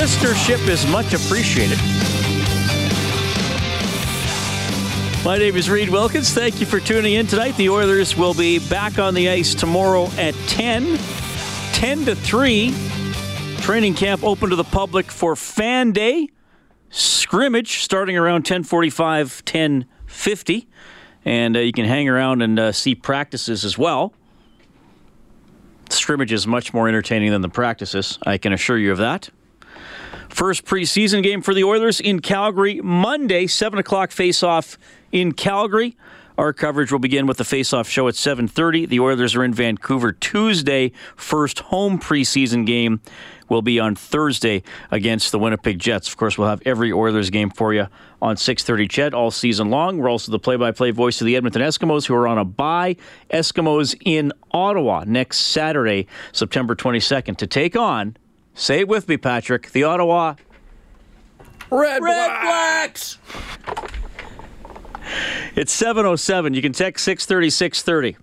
Listenership is much appreciated. My name is Reed Wilkins. Thank you for tuning in tonight. The Oilers will be back on the ice tomorrow at 10. 10 to 3. Training camp open to the public for Fan Day. Scrimmage starting around 1045, 1050. And uh, you can hang around and uh, see practices as well. Scrimmage is much more entertaining than the practices. I can assure you of that. First preseason game for the Oilers in Calgary Monday, 7 o'clock face-off in Calgary. Our coverage will begin with the face-off show at 7:30. The Oilers are in Vancouver Tuesday. First home preseason game will be on Thursday against the Winnipeg Jets. Of course, we'll have every Oilers game for you on 6:30 Ched all season long. We're also the play-by-play voice of the Edmonton Eskimos who are on a bye. Eskimos in Ottawa next Saturday, September 22nd to take on Say it with me, Patrick. The Ottawa Red, Red Blacks. It's 707. You can text 630 630.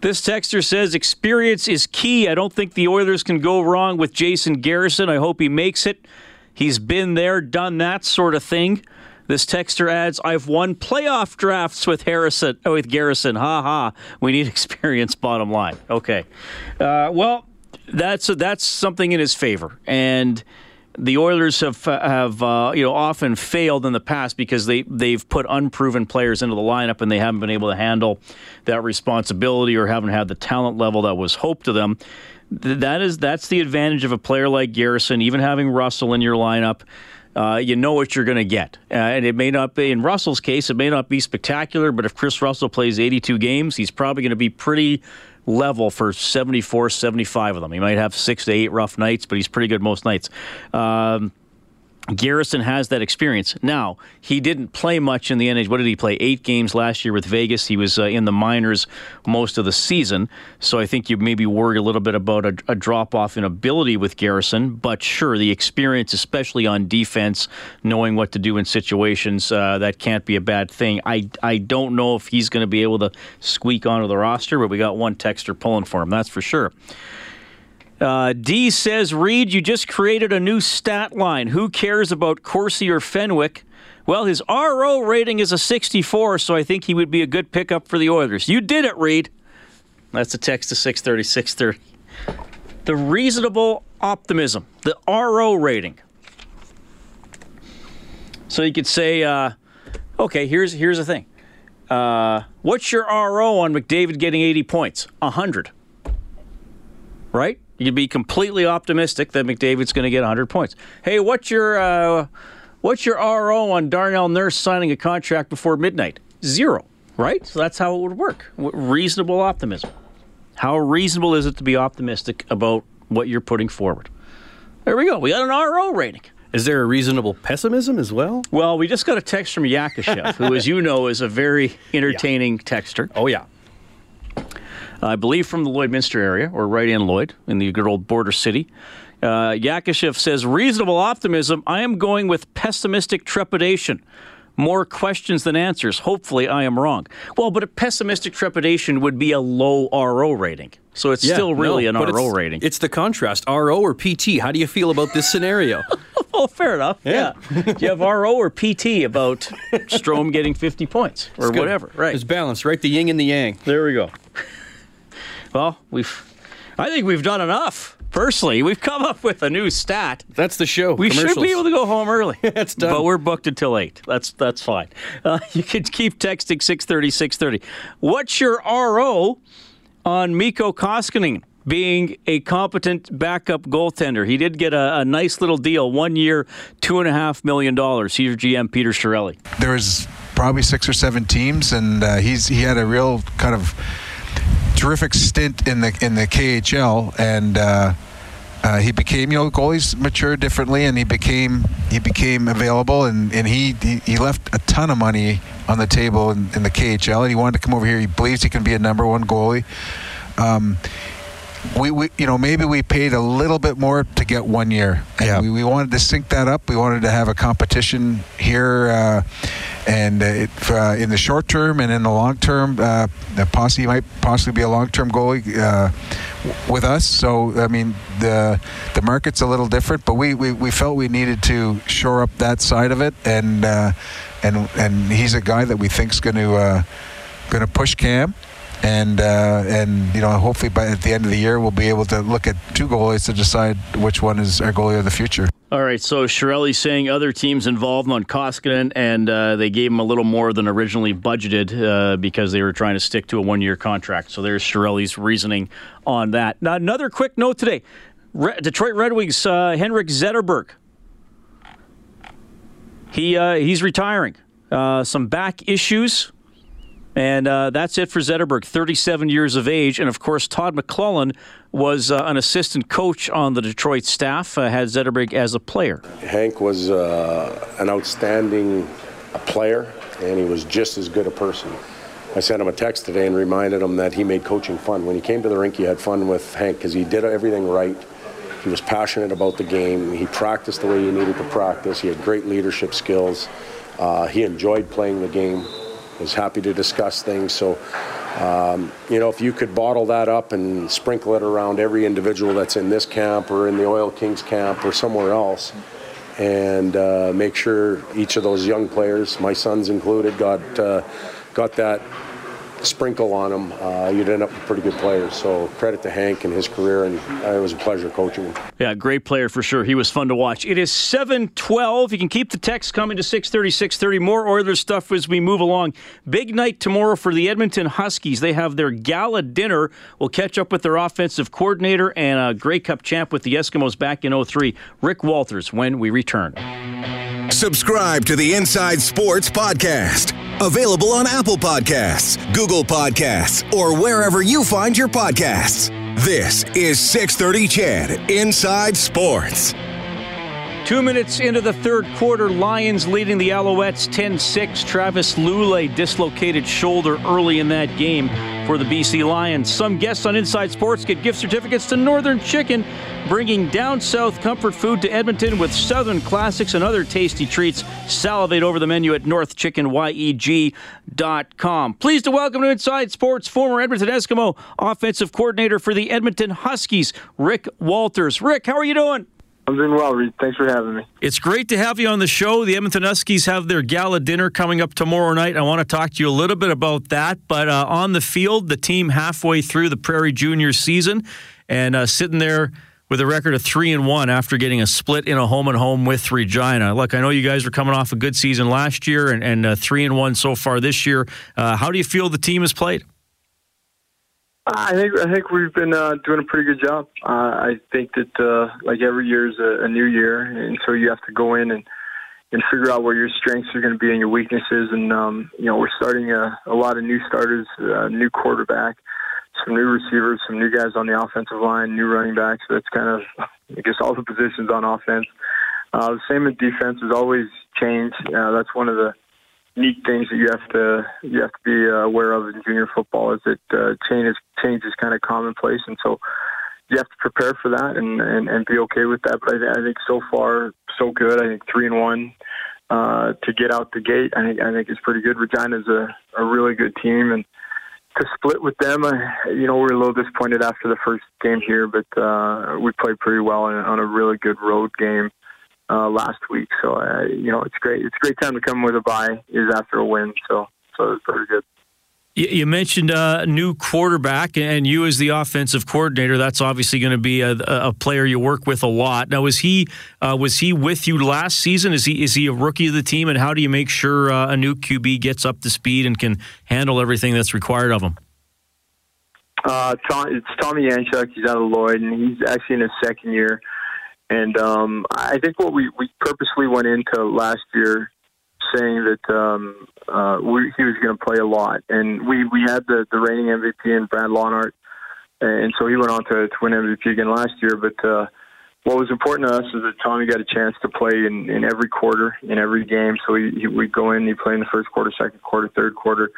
This texter says experience is key. I don't think the Oilers can go wrong with Jason Garrison. I hope he makes it. He's been there, done that sort of thing. This texter adds, I've won playoff drafts with Harrison, oh, with Garrison. Ha ha. We need experience, bottom line. Okay. Uh, well, that's that's something in his favor. And the Oilers have have uh, you know often failed in the past because they they've put unproven players into the lineup and they haven't been able to handle that responsibility or haven't had the talent level that was hoped of them. That is that's the advantage of a player like Garrison, even having Russell in your lineup. Uh, you know what you're going to get. Uh, and it may not be, in Russell's case, it may not be spectacular, but if Kris Russell plays 82 games, he's probably going to be pretty level for 74, 75 of them. He might have six to eight rough nights, but he's pretty good most nights. Um, Garrison has that experience. Now, he didn't play much in the NHL. What did he play? Eight games last year with Vegas. He was uh, in the minors most of the season. So I think you maybe worry a little bit about a, a drop off in ability with Garrison. But sure, the experience, especially on defense, knowing what to do in situations, uh, that can't be a bad thing. I, I don't know if he's going to be able to squeak onto the roster, but we got one texter pulling for him, that's for sure. Uh, D says, Reed, you just created a new stat line. Who cares about Corsi or Fenwick? Well, his RO rating is a 64, so I think he would be a good pickup for the Oilers. You did it, Reed. That's a text to 630, 630. The reasonable optimism, the RO rating. So you could say, uh, okay, here's here's the thing. Uh, what's your RO on McDavid getting 80 points? 100. Right? You would be completely optimistic that McDavid's going to get 100 points. Hey, what's your uh, what's your RO on Darnell Nurse signing a contract before midnight? Zero, right? So that's how it would work. Reasonable optimism. How reasonable is it to be optimistic about what you're putting forward? There we go. We got an RO rating. Is there a reasonable pessimism as well? Well, we just got a text from Yakashev, who, as you know, is a very entertaining yeah. texter. Oh, yeah. I believe from the Lloydminster area, or right in Lloyd, in the good old border city. Uh, Yakashev says, reasonable optimism. I am going with pessimistic trepidation. More questions than answers. Hopefully, I am wrong. Well, but a pessimistic trepidation would be a low RO rating. So it's yeah, still really no, an RO it's, rating. It's the contrast RO or PT. How do you feel about this scenario? oh, fair enough. Yeah. yeah. do you have RO or PT about Strome getting 50 points or whatever? Right. It's balanced, right? The yin and the yang. There we go. Well, we've. I think we've done enough. Personally, we've come up with a new stat. That's the show. We should be able to go home early. That's done. But we're booked until 8. That's that's fine. Uh, you can keep texting 630 630. What's your RO on Mikko Koskinen being a competent backup goaltender? He did get a, a nice little deal, one year, $2.5 million. Here's GM Peter Chiarelli. There was probably six or seven teams, and uh, he's he had a real kind of terrific stint in the in the KHL, and uh, uh, he became you know goalies mature differently, and he became he became available, and and he he, he left a ton of money on the table in, in, the KHL, and he wanted to come over here. He believes he can be a number one goalie. Um, we, we, you know, maybe we paid a little bit more to get one year. And yeah. we, we wanted to sync that up. We wanted to have a competition here, uh, and uh, it, uh, in the short term and in the long term, uh, possibly might possibly be a long term goalie uh, with us. So I mean, the the market's a little different, but we, we, we felt we needed to shore up that side of it, and uh, and and he's a guy that we think's going to uh, going to push Cam and uh, and you know hopefully by at the end of the year we'll be able to look at two goalies to decide which one is our goalie of the future. All right, so Chiarelli saying other teams involved on Koskinen, and uh, they gave him a little more than originally budgeted uh, because they were trying to stick to a one-year contract. So there's Chiarelli's reasoning on that. Now, another quick note today: Re- Detroit Red Wings uh, Henrik Zetterberg. He uh, he's retiring. Uh, some back issues and uh, that's it for Zetterberg, 37 years of age. And of course, Todd McLellan was uh, an assistant coach on the Detroit staff, uh, had Zetterberg as a player. Hank was uh, an outstanding player, and he was just as good a person. I sent him a text today and reminded him that he made coaching fun. When he came to the rink, he had fun with Hank because he did everything right. He was passionate about the game. He practiced the way he needed to practice. He had great leadership skills. Uh, he enjoyed playing the game was happy to discuss things. So, um, you know, if you could bottle that up and sprinkle it around every individual that's in this camp or in the Oil Kings camp or somewhere else, and uh, make sure each of those young players, my sons included, got uh, got that sprinkle on them, uh, you'd end up with pretty good players. So credit to Hank and his career, and uh, it was a pleasure coaching him. Yeah, great player for sure. He was fun to watch. It is 712. You can keep the text coming to 630, 630. More Oilers stuff as we move along. Big night tomorrow for the Edmonton Huskies. They have their gala dinner. We'll catch up with their offensive coordinator and a Grey Cup champ with the Eskimos back in 03, Rick Walters, when we return. Subscribe to the Inside Sports Podcast. Available on Apple Podcasts, Google Podcasts, or wherever you find your podcasts. This is 630 Ched Inside Sports. Two minutes into the third quarter, Lions leading the Alouettes 10 6. Travis Lulay dislocated shoulder early in that game for the BC Lions. Some guests on Inside Sports get gift certificates to Northern Chicken, bringing down south comfort food to Edmonton with Southern classics and other tasty treats. Salivate over the menu at northchickenyeg.com. Pleased to welcome to Inside Sports former Edmonton Eskimo offensive coordinator for the Edmonton Huskies, Rick Walters. Rick, how are you doing? I'm doing well, Reed. Thanks for having me. It's great to have you on the show. The Edmonton Huskies have their gala dinner coming up tomorrow night. I want to talk to you a little bit about that. But uh, on the field, the team halfway through the Prairie Junior season and uh, sitting there with a record of three and one after getting a split in a home and home with Regina. Look, I know you guys are coming off a good season last year and, and uh, three and one so far this year. Uh, how do you feel the team has played? I think I think we've been uh, doing a pretty good job. Uh, I think that uh, like every year is a, a new year, and so you have to go in and and figure out where your strengths are going to be and your weaknesses. And um, you know, we're starting a, a lot of new starters, a new quarterback, some new receivers, some new guys on the offensive line, new running backs. So that's kind of I guess all the positions on offense. Uh, the same in defense has always changed. Uh, that's one of the neat things that you have to you have to be uh, aware of in junior football is that uh, change is change is kind of commonplace, and so you have to prepare for that and, and, and be okay with that. But I, I think so far so good. I think three and one uh, to get out the gate. I think I think it's pretty good. Regina's a, a really good team, and to split with them, uh, you know, we're a little disappointed after the first game here, but uh, we played pretty well on a really good road game uh, last week. So uh, you know, it's great. It's a great time to come with a bye is after a win. So so it's pretty good. You mentioned a uh, new quarterback, and you as the offensive coordinator, that's obviously going to be a, a, player you work with a lot. Now, was he uh, was he with you last season? Is he is he a rookie of the team? And how do you make sure uh, a new QB gets up to speed and can handle everything that's required of him? Uh, Tom, it's Tommy Yanchuk. He's out of Lloyd, and he's actually in his second year. And um, I think what we, we purposely went into last year saying that um, uh, we, he was going to play a lot, and we we had the the reigning MVP in Brad Lawnart, and so he went on to, to win MVP again last year. But uh, what was important to us is that Tommy got a chance to play in, in every quarter, in every game. So he, he we'd go in, he'd play in the first quarter, second quarter, third quarter,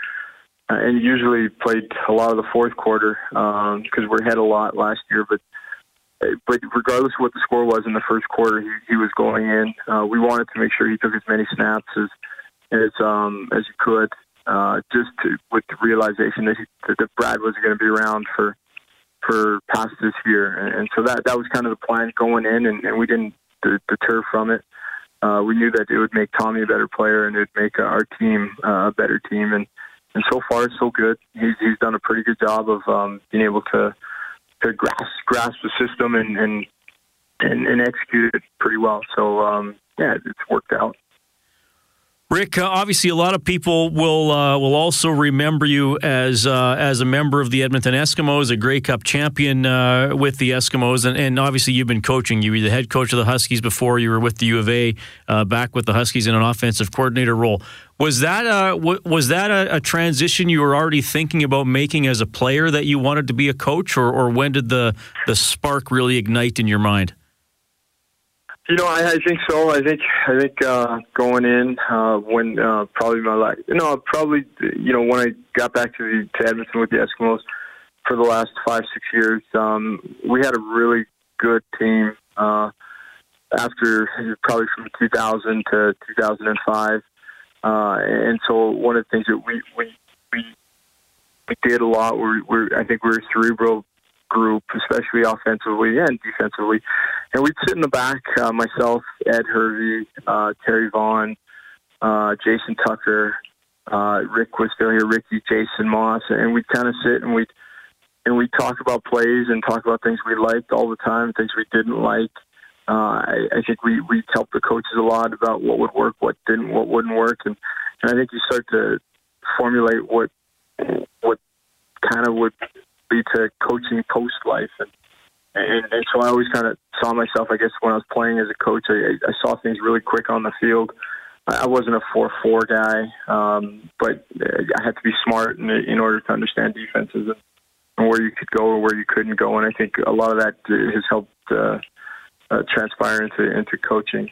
uh, and usually played a lot of the fourth quarter because um, we're ahead a lot last year. But but regardless of what the score was in the first quarter, he, he was going in. Uh, we wanted to make sure he took as many snaps as as um, as he could, uh, just to, with the realization that, he, that, Brad was going to be around for for past this year, and, and, so that that was kind of the plan going in, and, and we didn't deter from it. Uh, we knew that it would make Tommy a better player, and it would make our team uh, a better team, and and so far so good. He's he's done a pretty good job of um, being able to to grasp grasp the system and and and, and execute it pretty well. So um, yeah, it's worked out. Rick, uh, obviously, a lot of people will uh, will also remember you as uh, as a member of the Edmonton Eskimos, a Grey Cup champion uh, with the Eskimos, and, and, obviously you've been coaching. You were the head coach of the Huskies before. You were with the U of A, uh, back with the Huskies in an offensive coordinator role. Was that uh, was that a, a, transition you were already thinking about making as a player that you wanted to be a coach, or, or when did the the spark really ignite in your mind? You know, I, I think so. I think I think uh, going in uh, when uh, probably my life. Know, probably you know when I got back to the to Edmonton with the Eskimos for the last five six years, um, we had a really good team. Uh, after probably from 2000 to 2005, uh, and so one of the things that we we we, we did a lot. We're, we're I think we we're cerebral group, especially offensively and defensively. And we'd sit in the back, uh, myself, Ed Hervey, uh, Terry Vaughn, uh, Jason Tucker, uh, Rick was still here, Ricky, Jason Moss, and we'd kind of sit and we'd and we talk about plays and talk about things we liked all the time, things we didn't like. Uh, I, I think we we helped the coaches a lot about what would work, what didn't, what wouldn't work, and, and I think you start to formulate what what kind of would lead to coaching post life. And, and, and so I always kind of saw myself, I guess, when I was playing as a coach, I, I saw things really quick on the field. I wasn't a 4 4 guy, um, but I had to be smart in, in order to understand defenses and, where you could go or where you couldn't go. And I think a lot of that has helped uh, uh, transpire into, into coaching.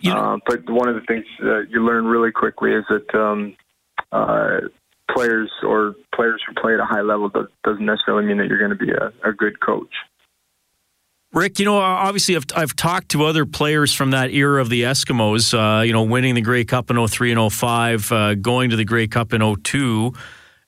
You know, uh, but one of the things uh, you learn really quickly is that um, uh, players or players who play at a high level doesn't necessarily mean that you're going to be a, a good coach. Rick, you know, obviously I've, I've talked to other players from that era of the Eskimos, uh, you know, winning the Grey Cup in 03 and 05, uh, going to the Grey Cup in 02.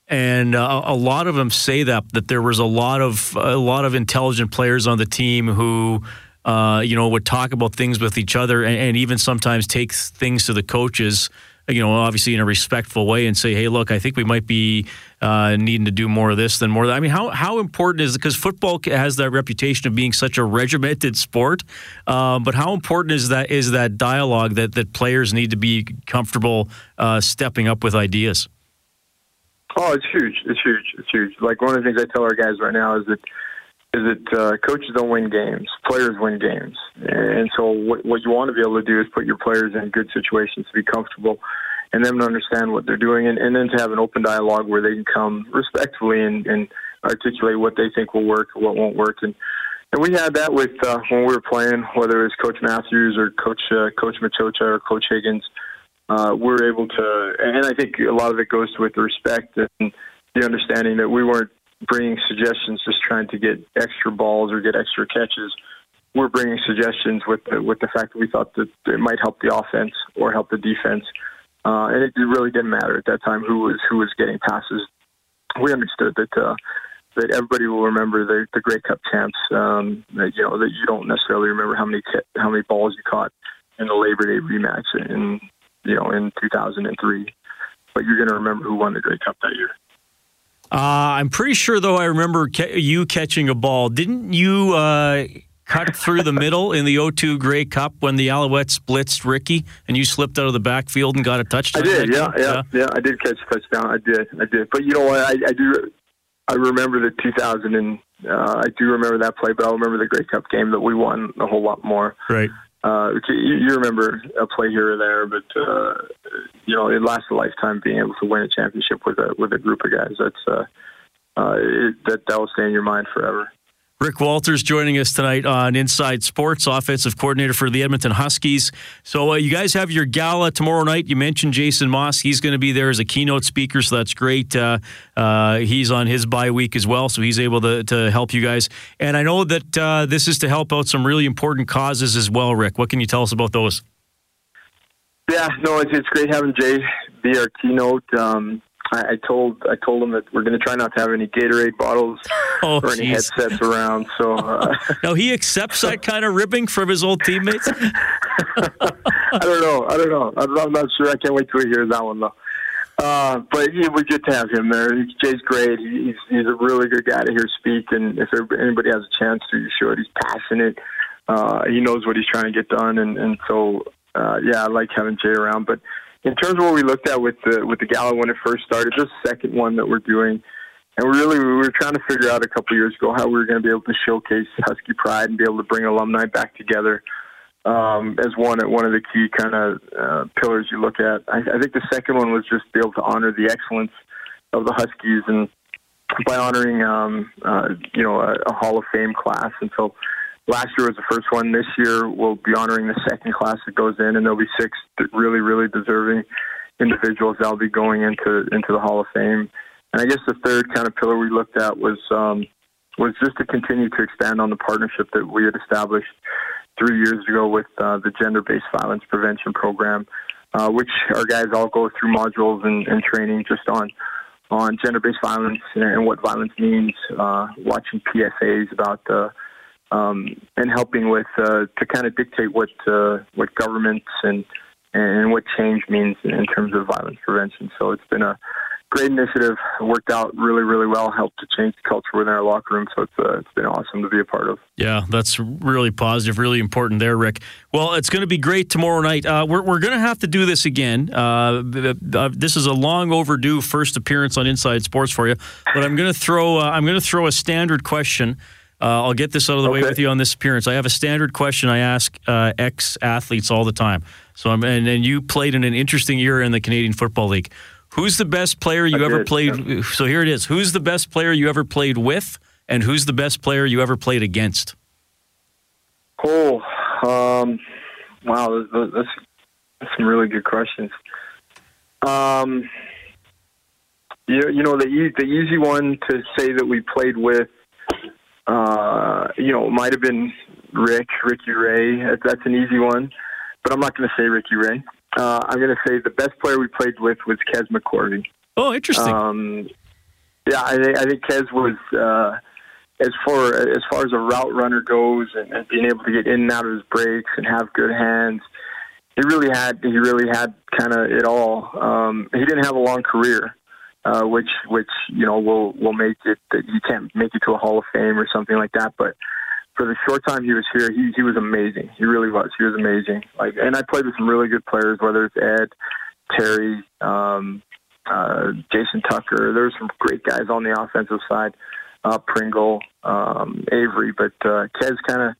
And uh, a lot of them say that that there was a lot of a lot of intelligent players on the team who, uh, you know, would talk about things with each other and, and even sometimes take things to the coaches you know, obviously in a respectful way and say, hey, look, I think we might be uh, needing to do more of this than more of that. I mean, how, how important is it? Because football has that reputation of being such a regimented sport, uh, but how important is that is that dialogue that, that players need to be comfortable uh, stepping up with ideas? Oh, it's huge. It's huge. It's huge. Like one of the things I tell our guys right now is that is that uh, coaches don't win games, players win games. And so what, what you want to be able to do is put your players in good situations to be comfortable and them to understand what they're doing and, and then to have an open dialogue where they can come respectfully and, and articulate what they think will work or what won't work. And, and we had that with uh, when we were playing, whether it was Coach Matthews or Coach uh, Coach Maciocia or Coach Higgins. Uh, we were able to, and I think a lot of it goes with the respect and the understanding that we weren't bringing suggestions, just trying to get extra balls or get extra catches. We're bringing suggestions with the, with the fact that we thought that it might help the offense or help the defense, uh, and it really didn't matter at that time who was who was getting passes. We understood that uh, that everybody will remember the the Grey Cup champs. Um, that you know that you don't necessarily remember how many how many balls you caught in the Labor Day rematch in you know in 2003, but you're going to remember who won the Grey Cup that year. Uh, I'm pretty sure, though, I remember ca- you catching a ball. Didn't you uh, cut through the middle in the O2 Grey Cup when the Alouettes blitzed Ricky and you slipped out of the backfield and got a touchdown? I did, yeah, yeah, yeah, yeah, I did catch a touchdown. I did, I did. But you know what? I, I do. I remember the 2000 and uh, I do remember that play, but I remember the Grey Cup game that we won a whole lot more. Right. Uh, you, remember a play here or there, but uh, you know it lasts a lifetime being able to win a championship with a with a group of guys. That's uh, uh, it, that that will stay in your mind forever. Rick Walters joining us tonight on Inside Sports, offensive coordinator for the Edmonton Huskies. So, uh, you guys have your gala tomorrow night. You mentioned Jason Moss. He's going to be there as a keynote speaker, so that's great. Uh, uh, he's on his bye week as well, so he's able to, to help you guys. And I know that uh, this is to help out some really important causes as well, Rick. What can you tell us about those? Yeah, no, it's, it's great having Jay be our keynote. Um, I, I told I told him that we're going to try not to have any Gatorade bottles oh, or any geez. headsets around. So uh, now he accepts that kind of ribbing from his old teammates. I don't know. I don't know. I'm not sure. I can't wait till he hears that one though. Uh, but it was good to have him there. Jay's great. He's he's a really good guy to hear speak, and if anybody has a chance to, you should. He's passionate. Uh, he knows what he's trying to get done, and and so uh, yeah, I like having Jay around. But in terms of what we looked at with the with the gala when it first started, the second one that we're doing, and really we were trying to figure out a couple years ago how we were going to be able to showcase Husky pride and be able to bring alumni back together um, as one one of the key kind of uh, pillars you look at. I, I think the second one was just be able to honor the excellence of the Huskies and by honoring um, uh, you know a, a Hall of Fame class, and so last year was the first one. This year we'll be honoring the second class that goes in, and there'll be six really, really deserving individuals that'll be going into into the Hall of Fame. And I guess the third kind of pillar we looked at was um, was just to continue to expand on the partnership that we had established three years ago with uh, the gender-based violence prevention program, uh, which our guys all go through modules and, and training just on on gender-based violence and what violence means, uh, watching PSAs about the um, and helping with uh, to kind of dictate what uh, what governments and and what change means in terms of violence prevention. So it's been a great initiative. Worked out really, really well. Helped to change the culture within our locker room. So it's uh, it's been awesome to be a part of. Yeah, that's really positive, really important there, Rick. Well, it's going to be great tomorrow night. Uh, we're we're going to have to do this again. Uh, uh, this is a long overdue first appearance on Inside Sports for you, but I'm going to throw uh, I'm going to throw a standard question. Uh, I'll get this out of the okay. way with you on this appearance. I have a standard question I ask uh, ex athletes all the time. So, I'm, and, and you played in an interesting era in the Canadian Football League. Who's the best player you I ever did, played? Yeah. So here it is. Who's the best player you ever played with, and who's the best player you ever played against? Oh, um, wow, that's, that's some really good questions. Um, you, you know the the easy one to say that we played with uh, you know, it might have been Rick, Ricky Ray. That's an easy one, but I'm not going to say Ricky Ray. Uh, I'm going to say the best player we played with was Kez McCorvey. Oh, interesting. Um, yeah, I, I think Kez was uh, as far as far as a route runner goes, and, and being able to get in and out of his breaks and have good hands. He really had he really had kind of it all. Um, he didn't have a long career, uh, which which you know will will make it that you can't make it to a Hall of Fame or something like that. But for the short time he was here, he he was amazing. He really was. He was amazing. Like, and I played with some really good players, whether it's Ed, Terry, um, uh, Jason Tucker. There were some great guys on the offensive side. Uh, Pringle, um, Avery, but uh, Kez kind of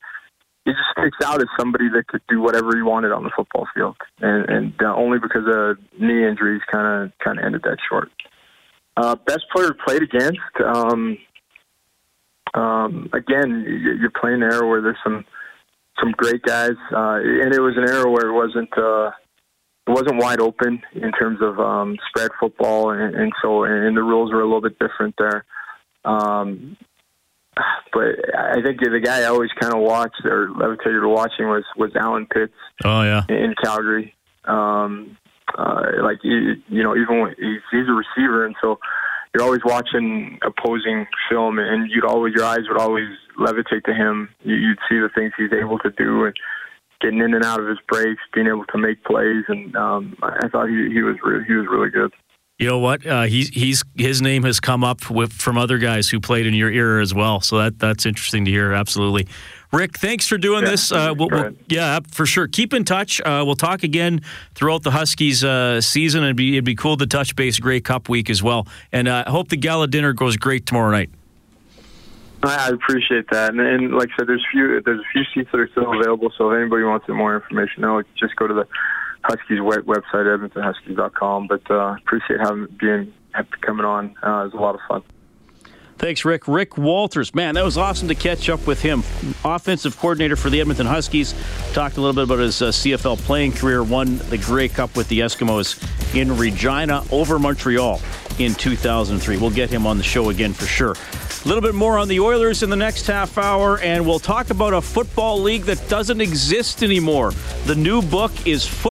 he just sticks out as somebody that could do whatever he wanted on the football field, and, and uh, only because of knee injuries, kind of kind of ended that short. Uh, best player played against. Um, um, again, you're playing an era where there's some some great guys, uh, and it was an era where it wasn't uh, it wasn't wide open in terms of um, spread football, and, and so and the rules were a little bit different there. Um, but I think the guy I always kind of watched or levitated watching was was Allen Pitts. Oh yeah, in Calgary. Um, uh, like you, you know, even when he's, he's a receiver, and so you're always watching opposing film, and you'd always your eyes would always levitate to him. You'd see the things he's able to do, and getting in and out of his breaks, being able to make plays, and um, I thought he, he was really, he was really good. You know what? Uh, he's he's his name has come up with from other guys who played in your era as well. So that that's interesting to hear. Absolutely. Rick, thanks for doing Yeah, this. Uh, we'll, we'll, yeah, for sure. Keep in touch. Uh, we'll talk again throughout the Huskies uh, season. It'd be, it'd be cool to touch base Grey Cup week as well. And I uh, hope the gala dinner goes great tomorrow night. I appreciate that, and, and like I said, there's few there's a few seats that are still available. So if anybody wants more information, no, just go to the Huskies web, website, EdmontonHuskies.com. But uh, appreciate having being coming on. Uh, it was a lot of fun. Thanks, Rick. Rick Walters. Man, that was awesome to catch up with him. Offensive coordinator for the Edmonton Huskies. Talked a little bit about his uh, CFL playing career. Won the Grey Cup with the Eskimos in Regina over Montreal in 2003. We'll get him on the show again for sure. A little bit more on the Oilers in the next half hour, and we'll talk about a football league that doesn't exist anymore. The new book is Football.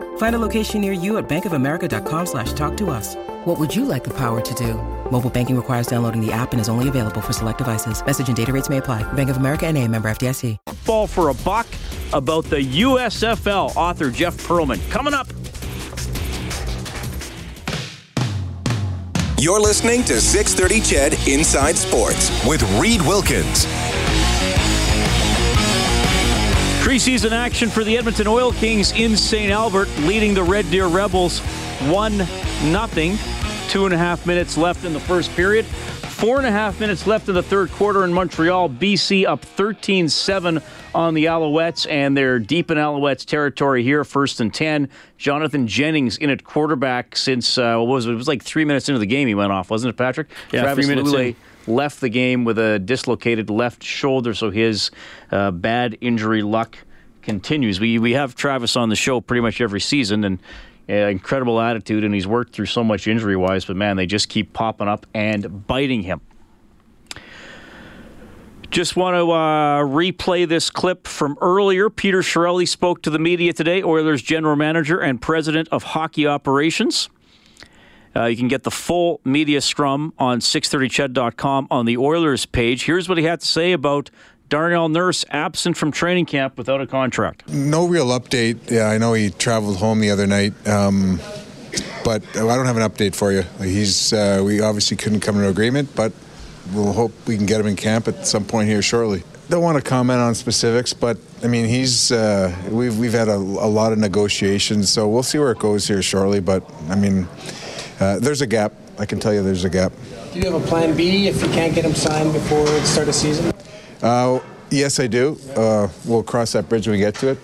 Find a location near you at bankofamerica.com slash talk to us. What would you like the power to do? Mobile banking requires downloading the app and is only available for select devices. Message and data rates may apply. Bank of America and a member FDIC. Ball for a buck about the USFL. Author Jeff Pearlman coming up. You're listening to 630 Ched Inside Sports with Reed Wilkins. Preseason action for the Edmonton Oil Kings in St. Albert, leading the Red Deer Rebels 1 nothing. Two and a half minutes left in the first period. Four and a half minutes left in the third quarter in Montreal. BC up 13 7 on the Alouettes, and they're deep in Alouettes territory here, first and 10. Jonathan Jennings in at quarterback since, uh, what was it? It was like three minutes into the game he went off, wasn't it, Patrick? Yeah, Travis three minutes in. Left the game with a dislocated left shoulder, so his uh, bad injury luck continues. We we have Travis on the show pretty much every season, and uh, incredible attitude, and he's worked through so much injury wise. But man, they just keep popping up and biting him. Just want to uh, replay this clip from earlier. Peter Chiarelli spoke to the media today, Oilers general manager and president of hockey operations. Uh, you can get the full media scrum on 630ched.com on the Oilers page. Here's what he had to say about Darnell Nurse absent from training camp without a contract. No real update. Yeah, I know he traveled home the other night, um, but I don't have an update for you. He's uh, we obviously couldn't come to an agreement, but we'll hope we can get him in camp at some point here shortly. Don't want to comment on specifics, but I mean he's uh, we've we've had a, a lot of negotiations, so we'll see where it goes here shortly. But I mean, uh, there's a gap. I can tell you, there's a gap. Do you have a plan B if you can't get him signed before the start of season? Uh, yes, I do. Uh, we'll cross that bridge when we get to it.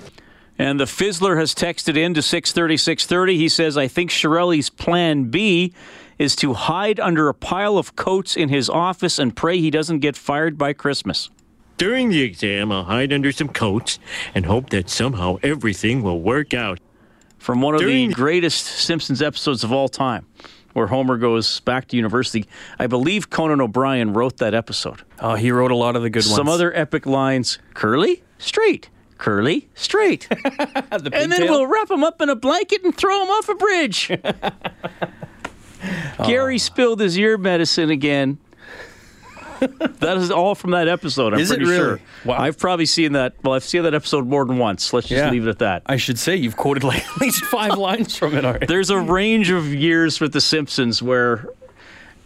And the Fizzler has texted in to 630, 630. He says, I think Chiarelli's plan B is to hide under a pile of coats in his office and pray he doesn't get fired by Christmas. During the exam, I'll hide under some coats and hope that somehow everything will work out. From one of During- the greatest Simpsons episodes of all time, where Homer goes back to university. I believe Conan O'Brien wrote that episode. Oh, he wrote a lot of the good ones. Some other epic lines curly, straight, curly, straight. the and then we'll wrap him up in a blanket and throw him off a bridge. Gary oh. spilled his ear medicine again. that is all from that episode. I'm Is it pretty really? sure. Wow. I've probably seen that. Well, I've seen that episode more than once. Let's just Yeah. leave it at that. I should say you've quoted like at least five lines from it already. There's a range of years with The Simpsons where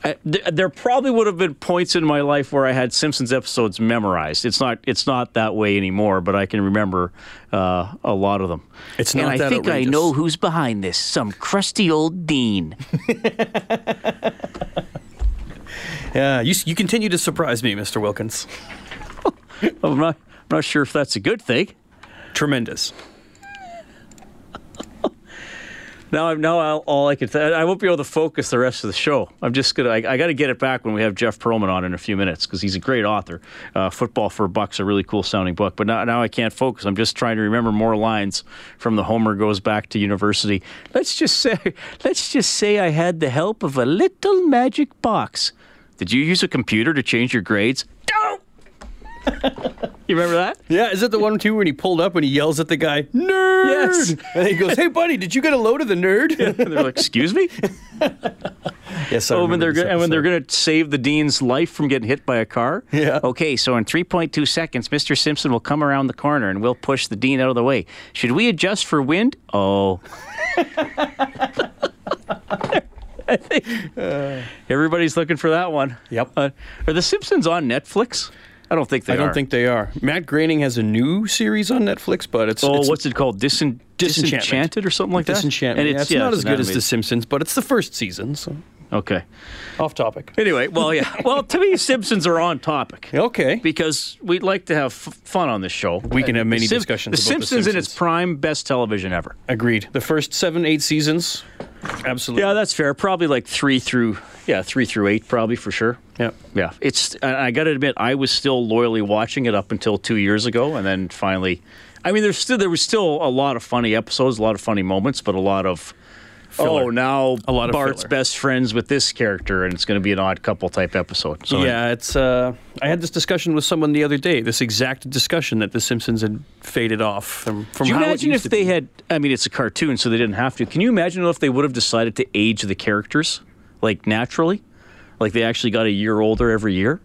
uh, th- there probably would have been points in my life where I had Simpsons episodes memorized. It's not it's not that way anymore, but I can remember uh, a lot of them. It's and not I that think I know who's behind this. Some crusty old dean. Yeah, you, you continue to surprise me, Mr. Wilkins. I'm not, I'm not sure if that's a good thing. Tremendous. Now I'm now I'll, all I can. Th- I won't be able to focus the rest of the show. I'm just gonna. I, I got to get it back when we have Jeff Pearlman on in a few minutes because he's a great author. Uh, Football for a Buck's a really cool sounding book, but now now I can't focus. I'm just trying to remember more lines from the Homer goes back to university. Let's just say. Let's just say I had the help of a little magic box. Did you use a computer to change your grades? Don't. you remember that? Yeah, is it the one too when he pulled up and he yells at the guy, "Nerd!" Yes. and he goes, "Hey, buddy, did you get a load of the nerd?" And they're like, "Excuse me." yes, I Oh, when they're this go- and when they're going to save the dean's life from getting hit by a car. Yeah. Okay, so in 3.2 seconds, Mr. Simpson will come around the corner and we'll push the dean out of the way. Should we adjust for wind? Oh. I think everybody's looking for that one. Yep. Uh, are the Simpsons on Netflix? I don't think they are I don't are. think they are. Matt Groening has a new series on Netflix, but it's Oh, it's what's it called? Disen- Disenchantment. Disenchanted or something like that? Disenchantment. And yeah, it's yeah, not it's as good as The Simpsons, but it's the first season, so Okay. off topic. Anyway, well, yeah. Well, to me, Simpsons are on topic. Okay. because we'd like to have f- fun on this show. We can have many Sim- discussions The about The Simpsons in its prime, best television ever. Agreed. The first seven, eight seasons, absolutely. Yeah, that's fair. Probably like three through, yeah, three through eight, probably for sure. Yeah. Yeah, it's. I got to admit, I was still loyally watching it up until two years ago, and then finally, I mean, there's still there was still a lot of funny episodes, a lot of funny moments, but a lot of. Filler. Oh, now A lot of Bart's filler. best friends with this character, and it's going to be an odd couple type episode. So yeah, it's. Uh, I had this discussion with someone the other day. This exact discussion that The Simpsons had faded off from from Do you imagine if they be. had? I mean, it's a cartoon, so they didn't have to. Can you imagine if they would have decided to age the characters like naturally, like they actually got a year older every year?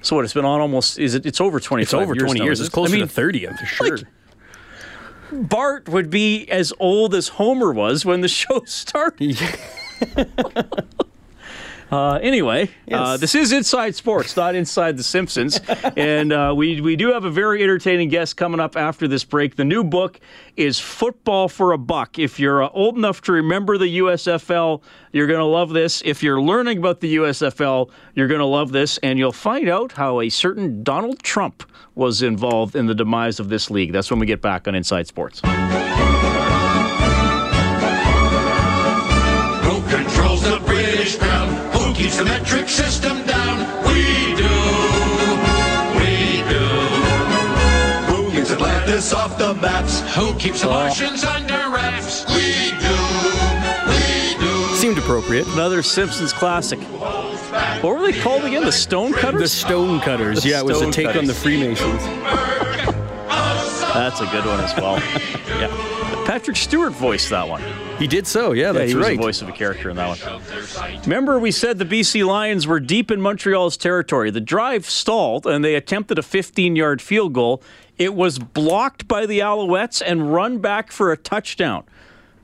So what? It's been on almost. Is it? It's over twenty. It's over years twenty years. It's it? closer I mean, to thirty, I'm for sure. Bart would be as old as Homer was when the show started. Uh, anyway, uh, this is Inside Sports, not Inside the Simpsons. and uh, we, we do have a very entertaining guest coming up after this break. The new book is Football for a Buck. If you're uh, old enough to remember the USFL, you're going to love this. If you're learning about the USFL, you're going to love this. And you'll find out how a certain Donald Trump was involved in the demise of this league. That's when we get back on Inside Sports. Who the metric system down? We do. We do. Who keeps Atlantis off the maps? Who keeps the Martians under wraps? We do. We do. Seemed appropriate. Another Simpsons classic. What were they called again? The Stone Cutters? The Stone Cutters. The yeah, it was a Stone take on the Freemasons. That's a good one as well. yeah. Patrick Stewart voiced that one. He did so. Yeah, Yeah, that's he was right. the voice of a character in that one. Remember, we said the BC Lions were deep in Montreal's territory. The drive stalled, and they attempted a 15-yard field goal. It was blocked by the Alouettes and run back for a touchdown.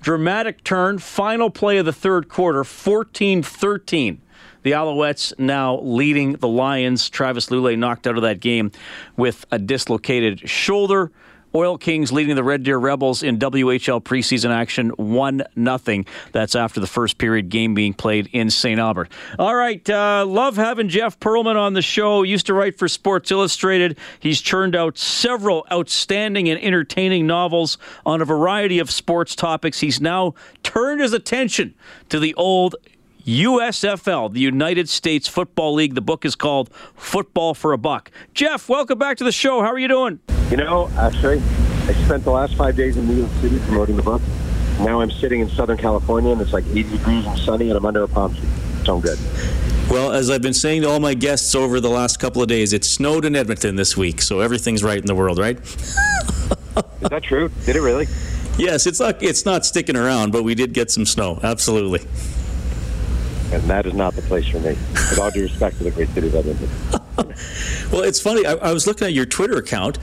Dramatic turn. Final play of the third quarter. 14-13. The Alouettes now leading the Lions. Travis Lulay knocked out of that game with a dislocated shoulder. Oil Kings leading the Red Deer Rebels in WHL preseason action 1 0. That's after the first period game being played in St. Albert. All right. Uh, love having Jeff Pearlman on the show. Used to write for Sports Illustrated. He's churned out several outstanding and entertaining novels on a variety of sports topics. He's now turned his attention to the old USFL, the United States Football League. The book is called Football for a Buck. Jeff, welcome back to the show. How are you doing? You know, actually, I spent the last five days in New York City promoting the book. Now I'm sitting in Southern California, and it's like 80 degrees and sunny, and I'm under a palm tree. So I'm good. Well, as I've been saying to all my guests over the last couple of days, it snowed in Edmonton this week, so everything's right in the world, right? Is that true? Did it really? Yes, it's not it's not sticking around, but we did get some snow. Absolutely. And that is not the place for me. With all due respect to the great city of Edmonton. Well, it's funny. I, I was looking at your Twitter account.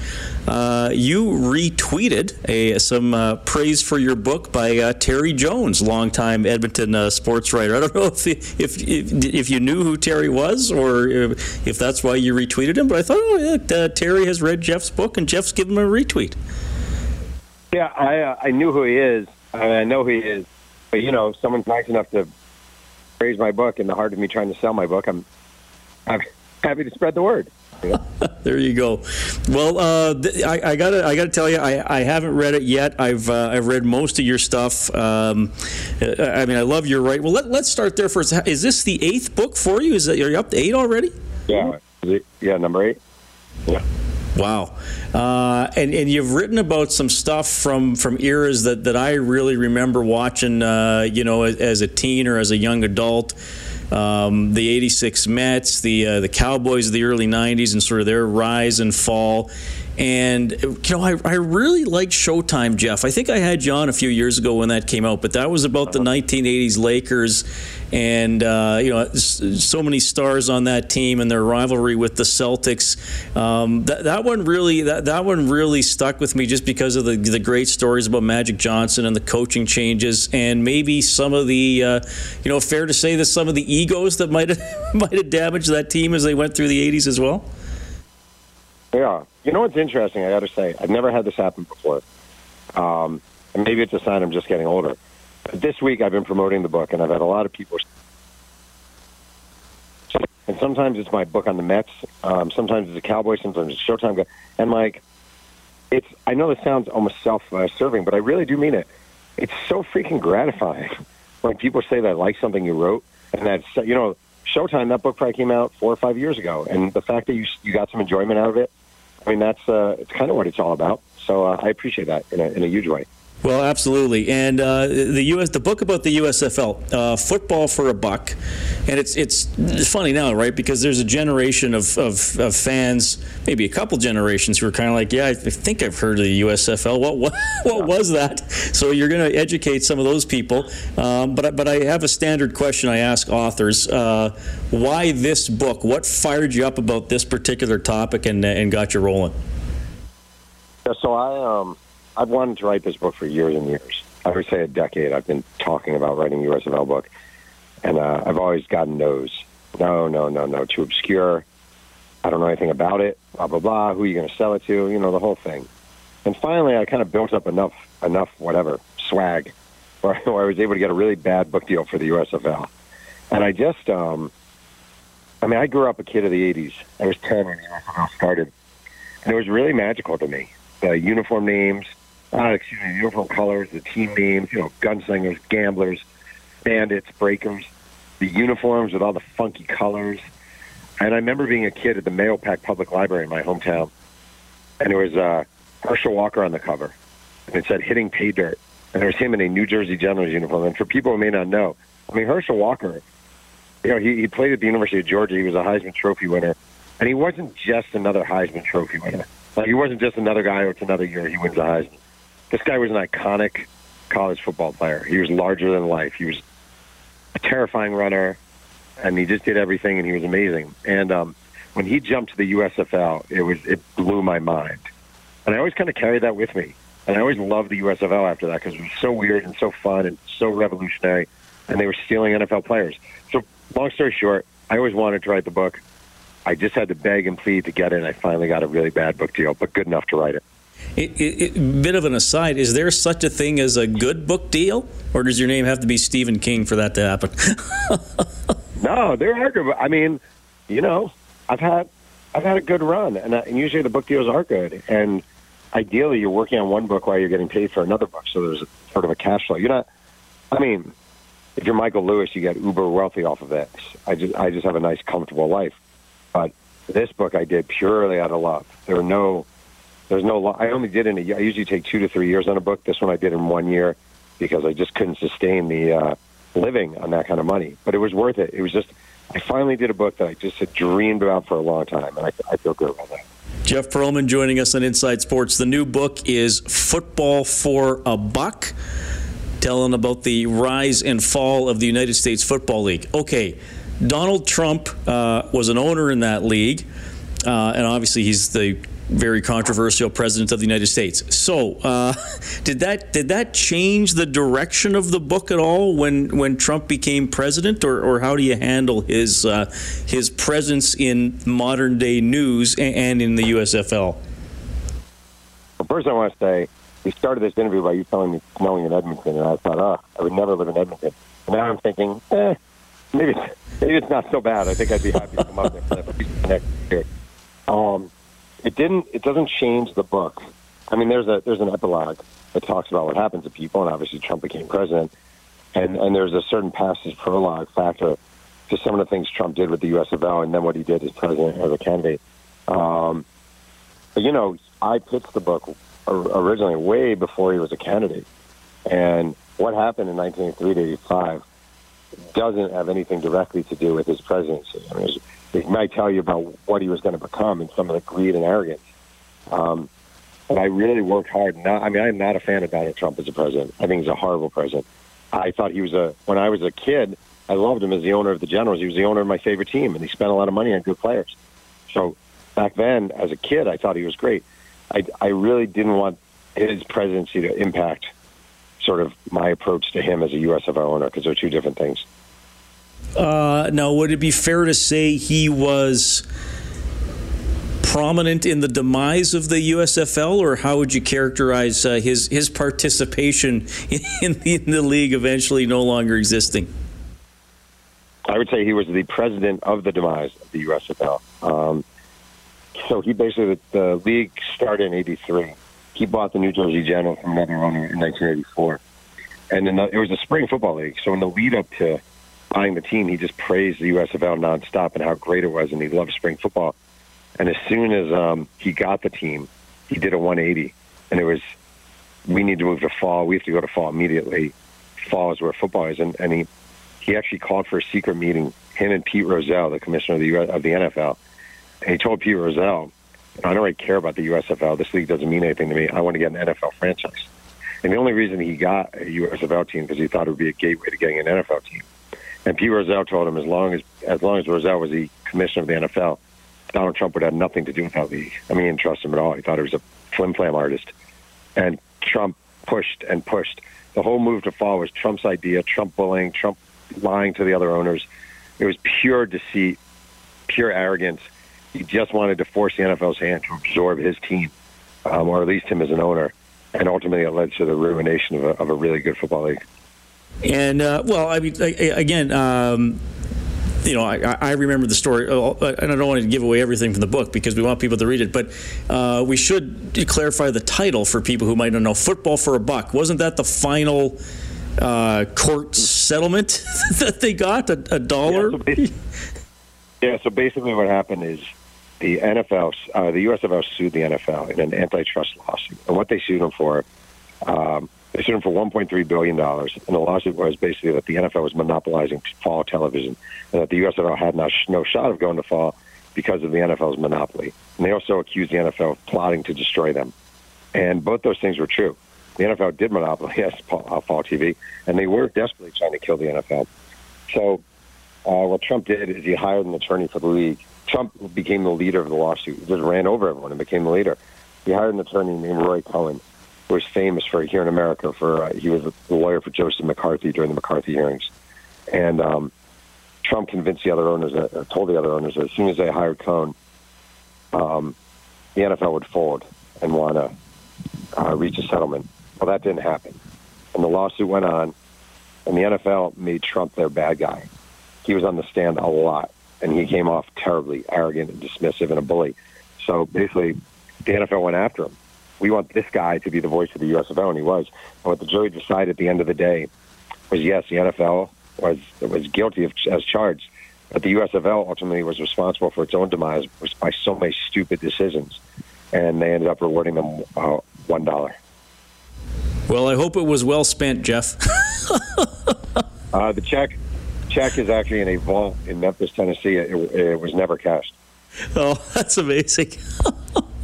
Uh, you retweeted a, some uh, praise for your book by uh, Terry Jones, longtime Edmonton uh, sports writer. I don't know if, if if if you knew who Terry was or if, if that's why you retweeted him, but I thought, oh, yeah, uh, Terry has read Jeff's book and Jeff's given him a retweet. Yeah, I uh, I knew who he is. I, mean, I know who he is. But, you know, if someone's nice enough to praise my book in the heart of me trying to sell my book, I'm, I'm happy to spread the word. there you go. Well, uh, th- I, I, gotta, I gotta tell you, I, I haven't read it yet. I've, uh, I've read most of your stuff. Um, I mean, I love your right. Well, let, let's start there first. Is this the eighth book for you? Is that are you up to eight already? Yeah, yeah, number eight. Yeah. Wow, uh, and and you've written about some stuff from from eras that, that I really remember watching. Uh, you know, as, as, a teen or as a young adult. Um, the '86 Mets, the uh, the Cowboys of the early '90s, and sort of their rise and fall. And you know, I, I really like Showtime, Jeff. I think I had you on a few years ago when that came out, but that was about the 1980s Lakers, and uh, you know, so many stars on that team and their rivalry with the Celtics. Um, that, that one really, that, that one really stuck with me just because of the the great stories about Magic Johnson and the coaching changes, and maybe some of the, uh, you know, fair to say that some of the egos that might have might have damaged that team as they went through the 80s as well. Yeah. You know what's interesting? I got to say, I've never had this happen before. Um, and maybe it's a sign I'm just getting older. But this week, I've been promoting the book, and I've had a lot of people. And sometimes it's my book on the Mets. Um, sometimes it's a Cowboy. Sometimes it's Showtime. And like, it's. I know this sounds almost self-serving, but I really do mean it. It's so freaking gratifying when people say that like something you wrote, and that's you know Showtime, that book probably came out four or five years ago, and the fact that you you got some enjoyment out of it, I mean, that's uh, it's kind of what it's all about. So uh, I appreciate that in a, in a huge way. Well, absolutely, and uh, the U.S. the book about the USFL, uh, football for a buck, and it's, it's it's funny now, right? Because there's a generation of, of, of fans, maybe a couple generations, who are kind of like, yeah, I think I've heard of the USFL. What what, what was that? So you're going to educate some of those people. Um, but but I have a standard question I ask authors: uh, Why this book? What fired you up about this particular topic and and got you rolling? So I um I've wanted to write this book for years and years. I would say a decade. I've been talking about writing a USFL book, and uh, I've always gotten. No, no, no, no. Too obscure. I don't know anything about it. Blah blah blah. Who are you going to sell it to? You know the whole thing. And finally, I kind of built up enough, enough whatever swag, where, where I was able to get a really bad book deal for the USFL. And I just, um, I mean, I grew up a kid of the '80s. I was 10 when the USFL started, and it was really magical to me. The uniform names, uh, excuse me, uniform colors, the team names, you know, gunslingers, gamblers, bandits, breakers, the uniforms with all the funky colors. And I remember being a kid at the Mahopac Public Library in my hometown, and there was uh, Herschel Walker on the cover, and it said "Hitting Pay Dirt," and there was him in a New Jersey Generals uniform. And for people who may not know, I mean Herschel Walker, you know, he, he played at the University of Georgia. He was a Heisman Trophy winner, and he wasn't just another Heisman Trophy winner. Like he wasn't just another guy it's another year he wins the Heisman this guy was an iconic college football player. He was larger than life. He was a terrifying runner, and he just did everything, and he was amazing. And um, when he jumped to the USFL, it was it blew my mind. And I always kind of carried that with me. And I always loved the USFL after that because it was so weird and so fun and so revolutionary, and they were stealing NFL players. So, long story short, I always wanted to write the book. I just had to beg and plead to get it, and I finally got a really bad book deal, but good enough to write it. It, it, it, bit of an aside: Is there such a thing as a good book deal, or does your name have to be Stephen King for that to happen? no, there are. I mean, you know, I've had I've had a good run, and, uh, and usually the book deals are good. And ideally, you're working on one book while you're getting paid for another book, so there's sort of a cash flow. You're not. I mean, if you're Michael Lewis, you get uber wealthy off of it. I just I just have a nice, comfortable life. But this book I did purely out of love. There were no there's no. I only did in a year. I usually take two to three years on a book. This one I did in one year because I just couldn't sustain the uh, living on that kind of money. But it was worth it. It was just. I finally did a book that I just had dreamed about for a long time, and I, I feel good about that. Jeff Pearlman joining us on Inside Sports. The new book is Football for a Buck, telling about the rise and fall of the United States Football League. Okay, Donald Trump uh, was an owner in that league, uh, and obviously he's the very controversial president of the United States. So, uh, did that did that change the direction of the book at all when when Trump became president, or, or how do you handle his uh, his presence in modern day news and in the USFL? Well, first, I want to say we started this interview by you telling me snowing in Edmonton, and I thought, oh, I would never live in Edmonton. And now I'm thinking, eh, maybe maybe it's not so bad. I think I'd be happy to come up there next year. Um, it didn't. It doesn't change the book. I mean, there's a there's an epilogue that talks about what happened to people, and obviously Trump became president, and and there's a certain passage prologue factor to some of the things Trump did with the USFL, and then what he did as president as a candidate. Um, but you know, I pitched the book originally way before he was a candidate, and what happened in 1983 to 85 doesn't have anything directly to do with his presidency. I mean, it might tell you about what he was going to become and some of the greed and arrogance. Um, and I really worked hard. Not, I mean, I'm not a fan of Donald Trump as a president. I think he's a horrible president. I thought he was a. When I was a kid, I loved him as the owner of the Generals. He was the owner of my favorite team, and he spent a lot of money on good players. So back then, as a kid, I thought he was great. I, I really didn't want his presidency to impact sort of my approach to him as a USFL owner because they're two different things. Uh, now, would it be fair to say he was prominent in the demise of the USFL, or how would you characterize uh, his his participation in the, in the league eventually no longer existing? I would say he was the president of the demise of the USFL. Um, so he basically the, league started in '83 he bought the New Jersey General from another owner in 1984. And the, it was a spring football league. So in the lead up to buying the team, he just praised the USFL nonstop and how great it was, and he loved spring football. And as soon as um, he got the team, he did a 180, and it was, we need to move to fall. We have to go to fall immediately. Fall is where football is, and, and he he actually called for a secret meeting. Him and Pete Rozelle, the commissioner of the of the NFL, and he told Pete Rozelle, I don't really care about the USFL. This league doesn't mean anything to me. I want to get an NFL franchise. And the only reason he got a USFL team because he thought it would be a gateway to getting an NFL team. And Pete Rozelle told him as long as as long as Rozelle was the commissioner of the NFL, Donald Trump would have nothing to do with that league. I mean, he didn't trust him at all. He thought he was a flim flam artist. And Trump pushed and pushed. The whole move to fall was Trump's idea. Trump bullying, Trump lying to the other owners. It was pure deceit, pure arrogance he just wanted to force the NFL's hand to absorb his team, um, or at least him as an owner. And ultimately, it led to the ruination of a, of a really good football league. And, uh, well, I mean, again, um, you know, I, I, remember the story, uh, and I don't want to give away everything from the book because we want people to read it, but uh, we should clarify the title for people who might not know. Football for a Buck. Wasn't that the final uh, court settlement that they got? A, a dollar? Yeah so, yeah, so basically what happened is the NFL, uh, the USFL sued the NFL in an antitrust lawsuit. And what they sued them for, um, they sued them for $1.3 billion. And the lawsuit was basically that the NFL was monopolizing fall television and that the USFL had no, no shot of going to fall because of the NFL's monopoly. And they also accused the NFL of plotting to destroy them. And both those things were true. The NFL did monopolize uh, fall TV, and they were desperately trying to kill the NFL. So uh, what Trump did is he hired an attorney for the league Trump became the leader of the lawsuit. He just ran over everyone and became the leader. He hired an attorney named Roy who was famous for here in America for uh, he was the lawyer for Joseph McCarthy during the McCarthy hearings, and um, Trump convinced the other owners, uh, told the other owners that as soon as they hired Cohn, um, the NFL would fold and want to uh, reach a settlement. Well, that didn't happen, and the lawsuit went on, and the NFL made Trump their bad guy. He was on the stand a lot and he came off terribly arrogant and dismissive and a bully. So basically, the NFL went after him. We want this guy to be the voice of the USFL, and he was. And what the jury decided at the end of the day was yes, the NFL was was guilty of, as charged, but the USFL ultimately was responsible for its own demise by so many stupid decisions, and they ended up rewarding them uh, one dollar. Well, I hope it was well spent, Jeff. uh, the check check is actually in a vault in Memphis, Tennessee. It, it was never cashed. Oh, that's amazing.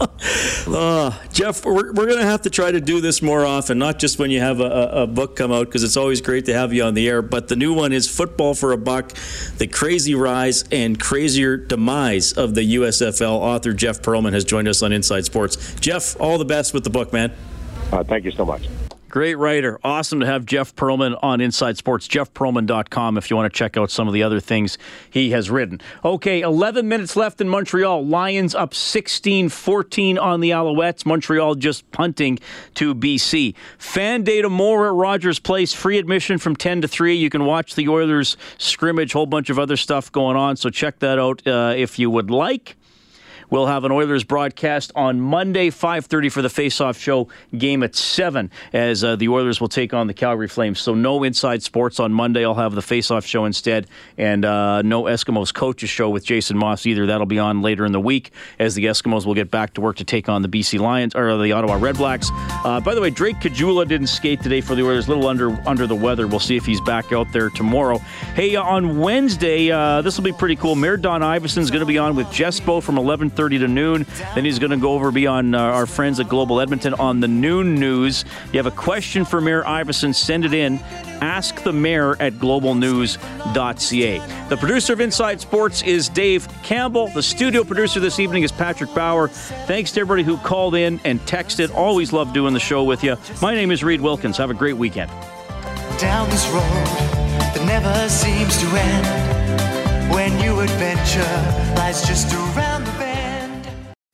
uh, Jeff, we're, we're going to have to try to do this more often, not just when you have a, a book come out, because it's always great to have you on the air. But the new one is Football for a Buck The Crazy Rise and Crazier Demise of the USFL. Author Jeff Pearlman has joined us on Inside Sports. Jeff, all the best with the book, man. Uh, thank you so much. Great writer. Awesome to have Jeff Pearlman on Inside Sports. JeffPearlman.com if you want to check out some of the other things he has written. Okay, 11 minutes left in Montreal. Lions up 16 14 on the Alouettes. Montreal just punting to BC. Fan data more at Rogers Place. Free admission from 10 to 3. You can watch the Oilers scrimmage, whole bunch of other stuff going on. So check that out uh, if you would like. We'll have an Oilers broadcast on Monday, 5:30 for the face-off show game at seven, as uh, the Oilers will take on the Calgary Flames. So no Inside Sports on Monday. I'll have the face-off show instead, and uh, no Eskimos coaches show with Jason Moss either. That'll be on later in the week as the Eskimos will get back to work to take on the BC Lions or the Ottawa Redblacks. Uh, by the way, Drake Caggiula didn't skate today for the Oilers. A little under under the weather. We'll see if he's back out there tomorrow. Hey, uh, on Wednesday, uh, this will be pretty cool. Mayor Don Iveson's going to be on with Jespo from 11:30 to noon. Then he's going to go over be on uh, our friends at Global Edmonton on the noon news. You have a question for Mayor Iveson, Send it in. Ask the mayor at globalnews.ca. The producer of Inside Sports is Dave Campbell. The studio producer this evening is Patrick Bauer. Thanks to everybody who called in and texted. Always love doing the show with you. My name is Reed Wilkins. Have a great weekend. Down this road that never seems to end. When new adventure lies just around the bend.